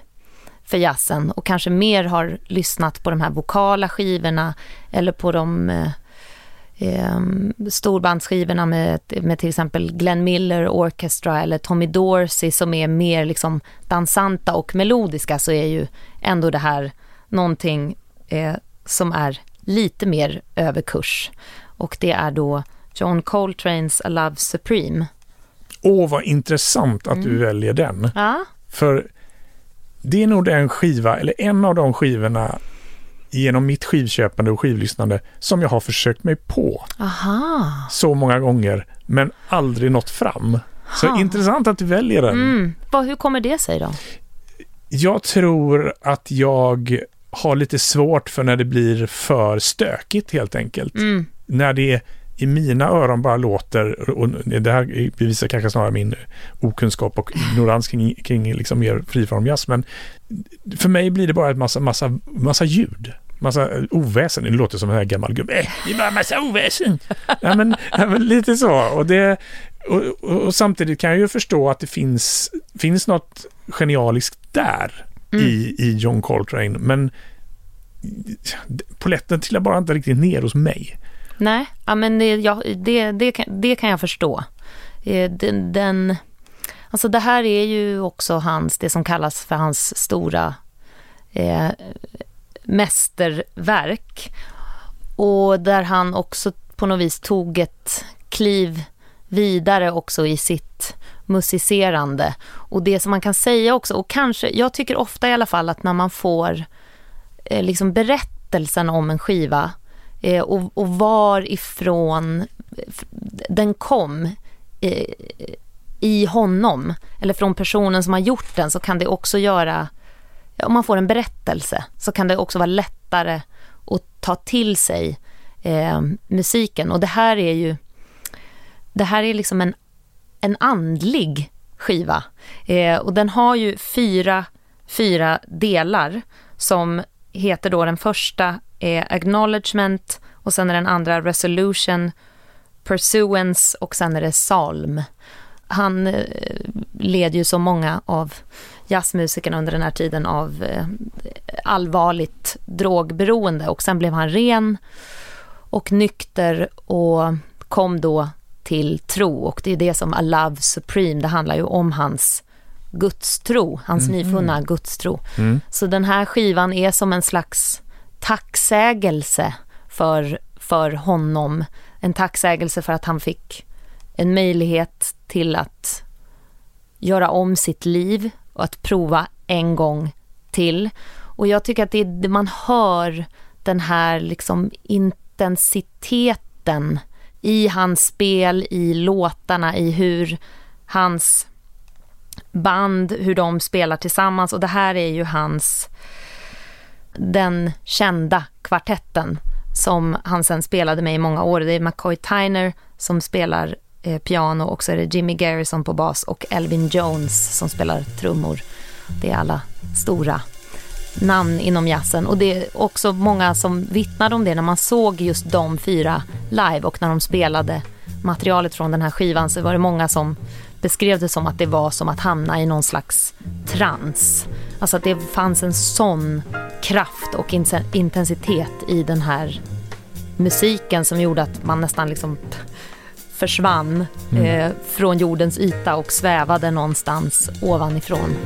för jazzen och kanske mer har lyssnat på de här vokala skivorna eller på de eh, eh, storbandsskivorna med, med till exempel Glenn Miller Orchestra eller Tommy Dorsey som är mer liksom dansanta och melodiska så är ju ändå det här någonting eh, som är lite mer överkurs. Och det är då John Coltranes A Love Supreme. Åh, vad intressant att Mm. du väljer den. Ja, För det är nog den skiva, eller en av de skivorna genom mitt skivköpande och skivlyssnande som jag har försökt mig på aha. så många gånger men aldrig nått fram. Så Ha. intressant att du väljer den. Mm. Vad, hur kommer det sig då? Jag tror att jag har lite svårt för när det blir för stökigt helt enkelt. Mm. När det i mina öron bara låter, och det här bevisar kanske snarare min okunskap och ignorans kring, kring liksom mer friform men för mig blir det bara en massa, massa, massa ljud. Massa oväsen. Det låter som en här gammal gubbe. Eh, det är bara massa oväsen. ja, men, ja, men lite så. Och, det, och, och, och samtidigt kan jag ju förstå att det finns, finns något genialiskt där Mm. i, i John Coltrane. Men poletten trillar bara inte riktigt ner hos mig. Nej, ja, men det, ja, det, det, kan, det kan jag förstå. Eh, den, den, alltså det här är ju också hans, det som kallas för hans stora eh, mästerverk. Och där han också på något vis tog ett kliv vidare också i sitt musicerande. Och det som man kan säga också, och kanske, jag tycker ofta i alla fall att när man får eh, liksom berättelsen om en skiva eh, och, och varifrån den kom. Eh, i honom, eller från personen som har gjort den, så kan det också göra, om man får en berättelse, så kan det också vara lättare att ta till sig eh, musiken. Och det här är ju, det här är liksom en, en andlig skiva. Eh, och den har ju fyra, fyra delar som heter då den första är acknowledgement och sen är den andra resolution, pursuance och sen är det psalm. Han eh, led ju så många av jazzmusikerna under den här tiden av eh, allvarligt drogberoende och sen blev han ren och nykter och kom då till tro och det är det som A Love Supreme, det handlar ju om hans gudstro, hans mm. nyfunna gudstro. Mm. Så den här skivan är som en slags tacksägelse för, för honom. En tacksägelse för att han fick en möjlighet till att göra om sitt liv och att prova en gång till. Och jag tycker att det, man hör den här liksom intensiteten i hans spel, i låtarna, i hur hans band, hur de spelar tillsammans och det här är ju hans, den kända kvartetten som han sen spelade med i många år. Det är McCoy Tyner som spelar eh, piano och så är det Jimmy Garrison på bas och Elvin Jones som spelar trummor. Det är alla stora namn inom jazzen och det är också många som vittnade om det när man såg just de fyra live och när de spelade materialet från den här skivan så var det många som beskrev det som att det var som att hamna i någon slags trans. Alltså att det fanns en sån kraft och intensitet i den här musiken som gjorde att man nästan liksom försvann mm. eh, från jordens yta och svävade någonstans ovanifrån.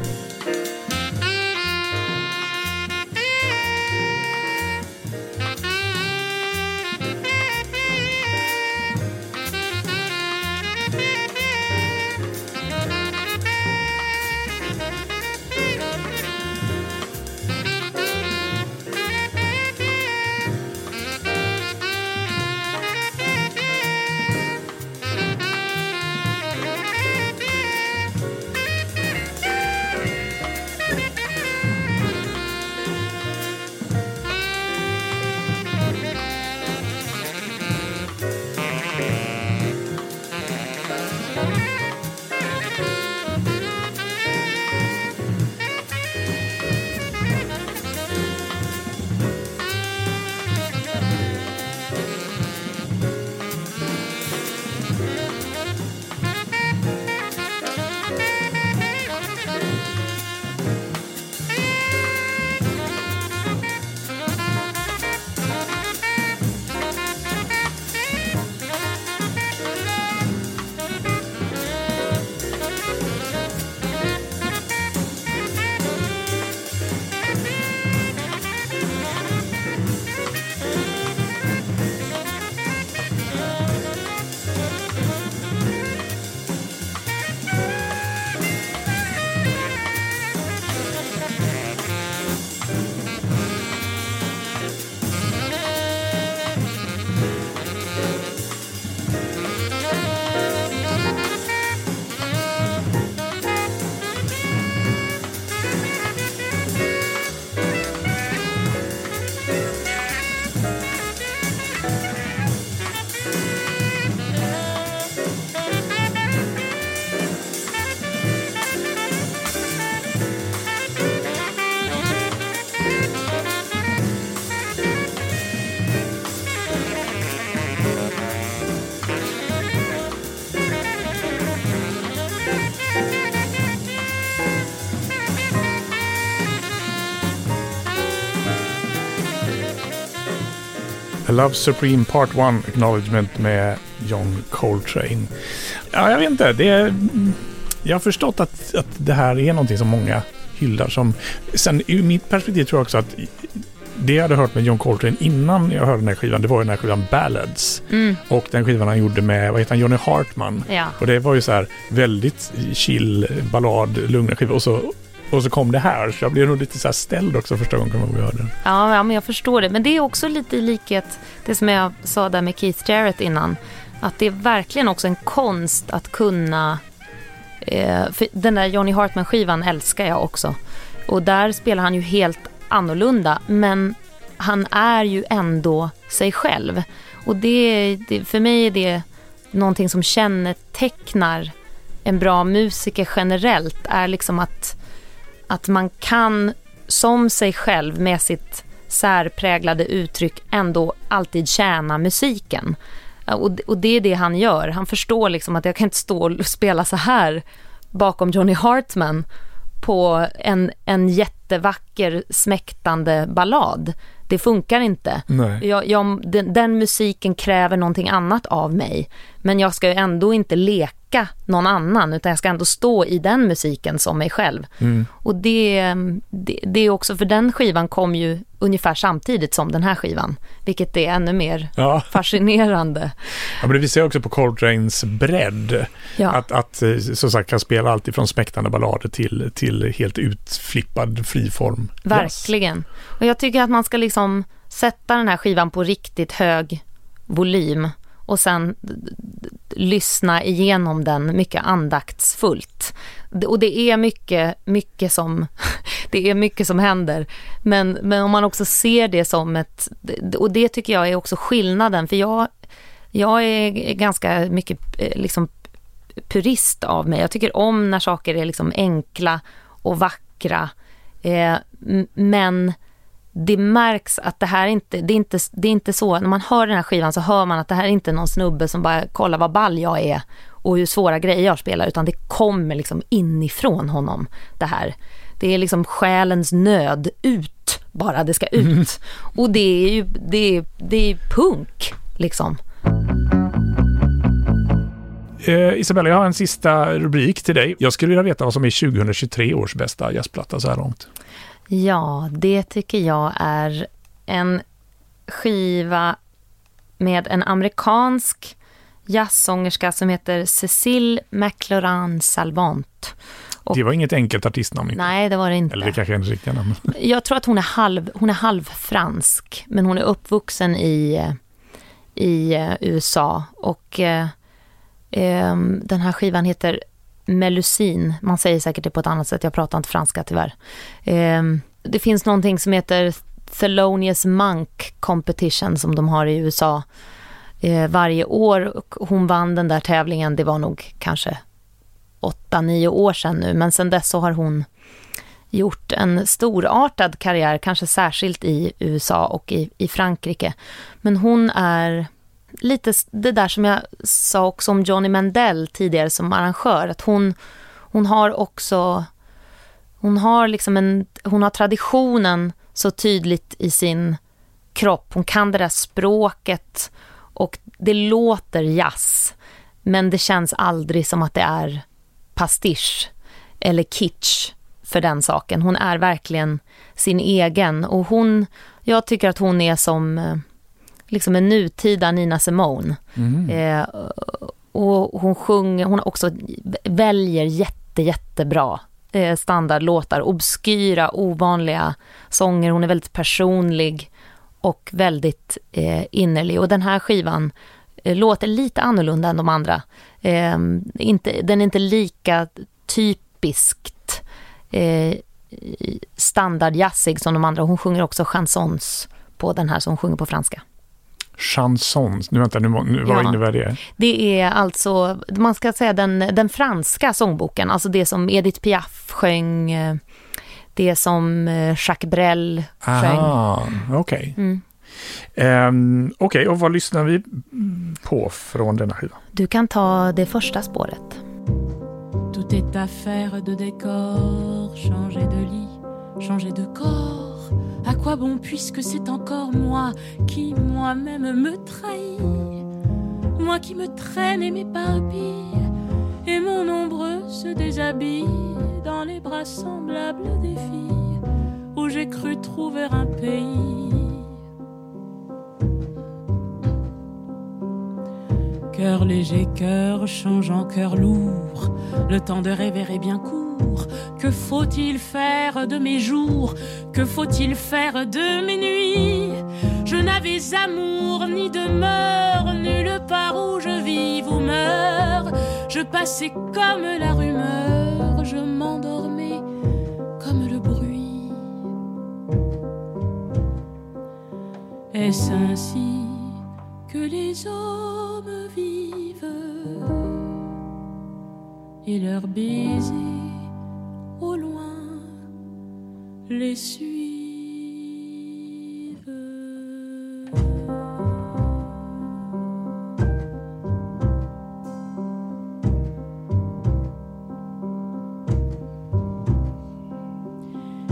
Love Supreme Part 1 Acknowledgement med John Coltrane. Ja, jag vet inte. Det är, jag har förstått att, att det här är någonting som många hyllar. Som, sen ur mitt perspektiv tror jag också att det jag hade hört med John Coltrane innan jag hörde den här skivan, det var ju den här skivan Ballads. Mm. Och den skivan han gjorde med, vad heter han, Johnny Hartman. Ja. Och det var ju så här väldigt chill ballad, lugna skiva. Och så och så kom det här, så jag blev nog lite så här ställd också första gången jag hörde den. Ja, ja, men jag förstår det. Men det är också lite i likhet, det som jag sa där med Keith Jarrett innan, att det är verkligen också en konst att kunna Eh, för den där Johnny Hartman-skivan älskar jag också. Och där spelar han ju helt annorlunda, men han är ju ändå sig själv. Och det, det, för mig är det någonting som kännetecknar en bra musiker generellt, är liksom att, att man kan som sig själv med sitt särpräglade uttryck ändå alltid tjäna musiken. Och, och det är det han gör. Han förstår liksom att jag kan inte stå och spela så här bakom Johnny Hartman på en, en jättevacker smäktande ballad. Det funkar inte. Jag, jag, den, den, musiken kräver någonting annat av mig. Men jag ska ju ändå inte leka någon annan utan jag ska ändå stå i den musiken som mig själv. Mm. Och det, det, det, är också, för den skivan kom ju ungefär samtidigt som den här skivan. Vilket är ännu mer ja. fascinerande. Ja, men det visar också på Coltranes bredd. Ja. Att, att eh, som sagt kan spela allt ifrån smäktande ballader till, till helt utflippad friform. Verkligen. Yes. Och jag tycker att man ska liksom sätta den här skivan på riktigt hög volym och sen lyssna igenom den mycket andaktsfullt. Och det är mycket, mycket som, det är mycket som händer. Men, men om man också ser det som ett, och det tycker jag är också skillnaden, för jag, jag är ganska mycket eh, liksom purist av mig. Jag tycker om när saker är liksom enkla och vackra. Eh, men det märks att det här inte, det är inte, det är inte så, när man hör den här skivan så hör man att det här är inte någon snubbe som bara kollar vad ball jag är och hur svåra grejer jag spelar, utan det kommer liksom inifrån honom det här. Det är liksom själens nöd ut, bara det ska ut. Mm. Och det är ju, det är, det är punk liksom. Eh, Isabella, jag har en sista rubrik till dig. Jag skulle vilja veta vad som är 2023 års bästa jazzplatta så här långt. Ja, det tycker jag är en skiva med en amerikansk jazzsångerska som heter Cecile McLaurin Salvant. Och, det var inget enkelt artistnamn? Inte. Nej, det var det inte. Eller det kanske är hennes riktiga namn. Jag tror att hon är halv, hon är halvfransk, men hon är uppvuxen i, i eh, USA. Och eh, eh, den här skivan heter Melusin. Man säger säkert det på ett annat sätt, jag pratar inte franska tyvärr. Eh, det finns någonting som heter Thelonious Monk Competition som de har i USA eh, varje år. och Hon vann den där tävlingen, det var nog kanske 8-9 år sedan nu, men sen dess så har hon gjort en storartad karriär, kanske särskilt i USA och i, i Frankrike. Men hon är lite det där som jag sa också om Johnny Mandel tidigare som arrangör, att hon, hon har också, hon har liksom en, hon har traditionen så tydligt i sin kropp, hon kan det där språket och det låter jazz, men det känns aldrig som att det är pastisch eller kitsch för den saken. Hon är verkligen sin egen och hon, jag tycker att hon är som eh, liksom en nutida Nina Simone. Mm. Eh, och hon sjunger, hon också väljer jätte, jättebra eh, standardlåtar, obskyra, ovanliga sånger. Hon är väldigt personlig och väldigt eh, innerlig. Och den här skivan eh, låter lite annorlunda än de andra. Eh, inte, den är inte lika typiskt eh, standardjazzig som de andra. Hon sjunger också chansons på den här som hon sjunger på franska. Chansons, nu vänta, nu, nu, vad ja. innebär det? Det är alltså, man ska säga den, den franska sångboken, alltså det som Edith Piaf sjöng, eh, det som eh, Jacques Brel sjöng. Okej. Okay. Mm. Um, Okej, okay, och vad lyssnar vi på från denna skiva? Du kan ta det första spåret. Tout est affaire de décor, changer de lit, changer de corps À quoi bon puisque c'est encore moi qui moi-même me trahis? Moi qui me traîne et m'éparpille et mon ombre se déshabille dans les bras semblables des filles où j'ai cru trouver un pays. Cœur léger, cœur changeant, cœur lourd, le temps de rêver est bien court que faut-il faire de mes jours? Que faut-il faire de mes nuits? Je n'avais amour ni demeure, nulle part où je vive ou meurs. Je passais comme la rumeur, je m'endormais comme le bruit. Est-ce ainsi que les hommes vivent? Et leurs baisers au loin les suivent?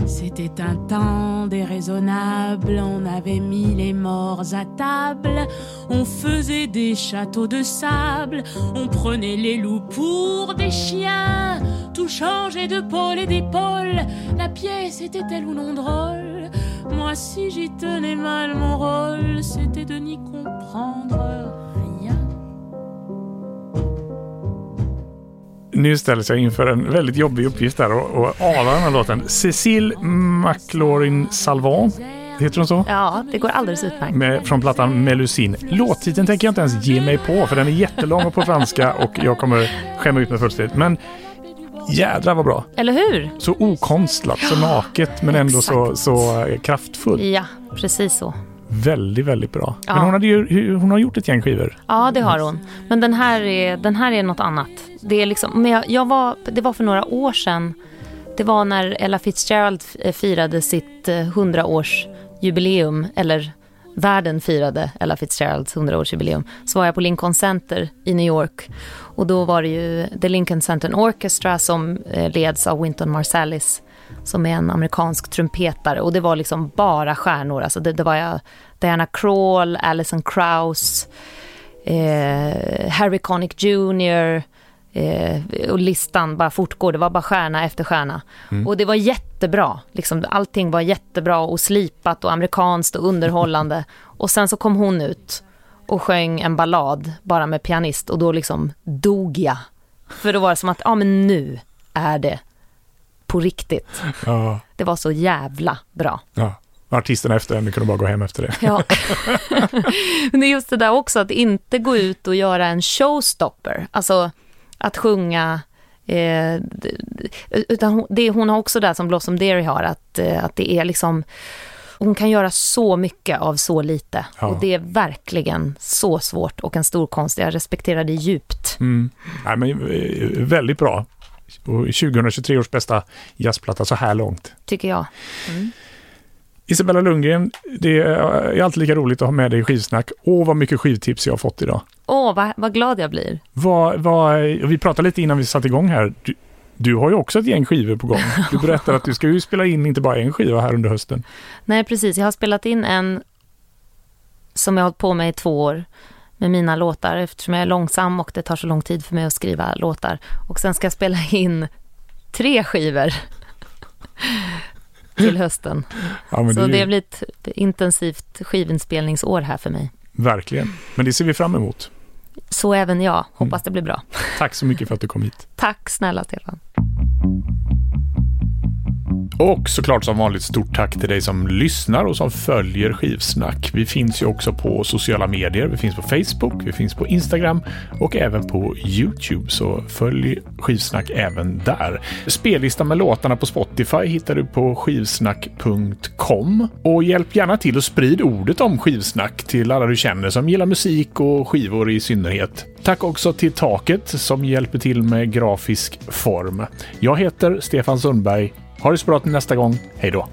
C'était un temps déraisonnable, on avait mis les morts à table, on faisait des châteaux de sable, on prenait les loups pour des chiens, tout changeait de pôle et d'épaule, la pièce était-elle ou non drôle Moi si j'y tenais mal mon rôle, c'était de n'y comprendre rien. Nu ställs jag inför en väldigt jobbig uppgift där och, och ana den här låten. Cécile McLaurin Salvant, heter hon så? Ja, det går alldeles utmärkt. Med, från plattan Melusine. Låttiteln tänker jag inte ens ge mig på för den är jättelång och på franska och jag kommer skämma ut mig fullständigt. Men jädrar vad bra. Eller hur? Så okonstlat, så naket men ändå så, så eh, kraftfullt. Ja, precis så. Väldigt, väldigt bra. Ja. Men hon, hade ju, hon har gjort ett gäng skivor. Ja, det har hon. Men den här är, den här är något annat. Det, är liksom, men jag, jag var, det var för några år sedan. Det var när Ella Fitzgerald eh, firade sitt eh, 100-årsjubileum. Eller världen firade Ella Fitzgeralds 100-årsjubileum. Så var jag på Lincoln Center i New York. Och då var det ju The Lincoln Center Orchestra som eh, leds av Wynton Marsalis. Som är en amerikansk trumpetare. Och det var liksom bara stjärnor. Alltså det, det var jag, Diana Krall, Alison Krauss eh, Harry Connick Jr. Eh, och listan bara fortgår. Det var bara stjärna efter stjärna. Och det var jättebra. Liksom, allting var jättebra och slipat och amerikanskt och underhållande. och sen så kom hon ut och sjöng en ballad bara med pianist och då liksom dog jag. För då var det som att, ja men nu är det på riktigt. Ja, Det var så jävla bra. ja. Artisterna efter henne kunde bara gå hem efter det. Ja. Men det är just det där också, att inte gå ut och göra en showstopper. Alltså att sjunga, eh, utan hon, det, hon har också det som Blossom Deary har, att, eh, att det är liksom, hon kan göra så mycket av så lite. Ja. Och det är verkligen så svårt och en stor konst. Jag respekterar det djupt. Mm. Nej, men, eh, väldigt bra. Och 2023 års bästa jazzplatta så här långt. Tycker jag. Isabella Lundgren, det är alltid lika roligt att ha med dig i skivsnack. Åh, vad mycket skivtips jag har fått idag. Åh, vad, vad glad jag blir. Vad, vad, vi pratade lite innan vi satte igång här. Du, du har ju också ett gäng skivor på gång. Du berättade att du ska ju spela in inte bara en skiva här under hösten. Nej, precis. Jag har spelat in en som jag har hållit på med i två år med mina låtar eftersom jag är långsam och det tar så lång tid för mig att skriva låtar. Och sen ska jag spela in tre skivor till hösten. Ja, men Så det, är det ju- blir ett skivintensivt skivinspelningsår här för mig. Verkligen. Men det ser vi fram emot. Så även jag. Hoppas det blir bra. Tack så mycket för att du kom hit. Tack snälla Stefan. Och såklart som vanligt stort tack till dig som lyssnar och som följer Skivsnack. Vi finns ju också på sociala medier. Vi finns på Facebook, vi finns på Instagram och även på Youtube. Så följ Skivsnack även där. Spellistan med låtarna på Spotify hittar du på skivsnack.com. Och hjälp gärna till och sprid ordet om Skivsnack till alla du känner som gillar musik och skivor i synnerhet. Tack också till Taket som hjälper till med grafisk form. Jag heter Stefan Sundberg. Ha det så bra till nästa gång. Hej då!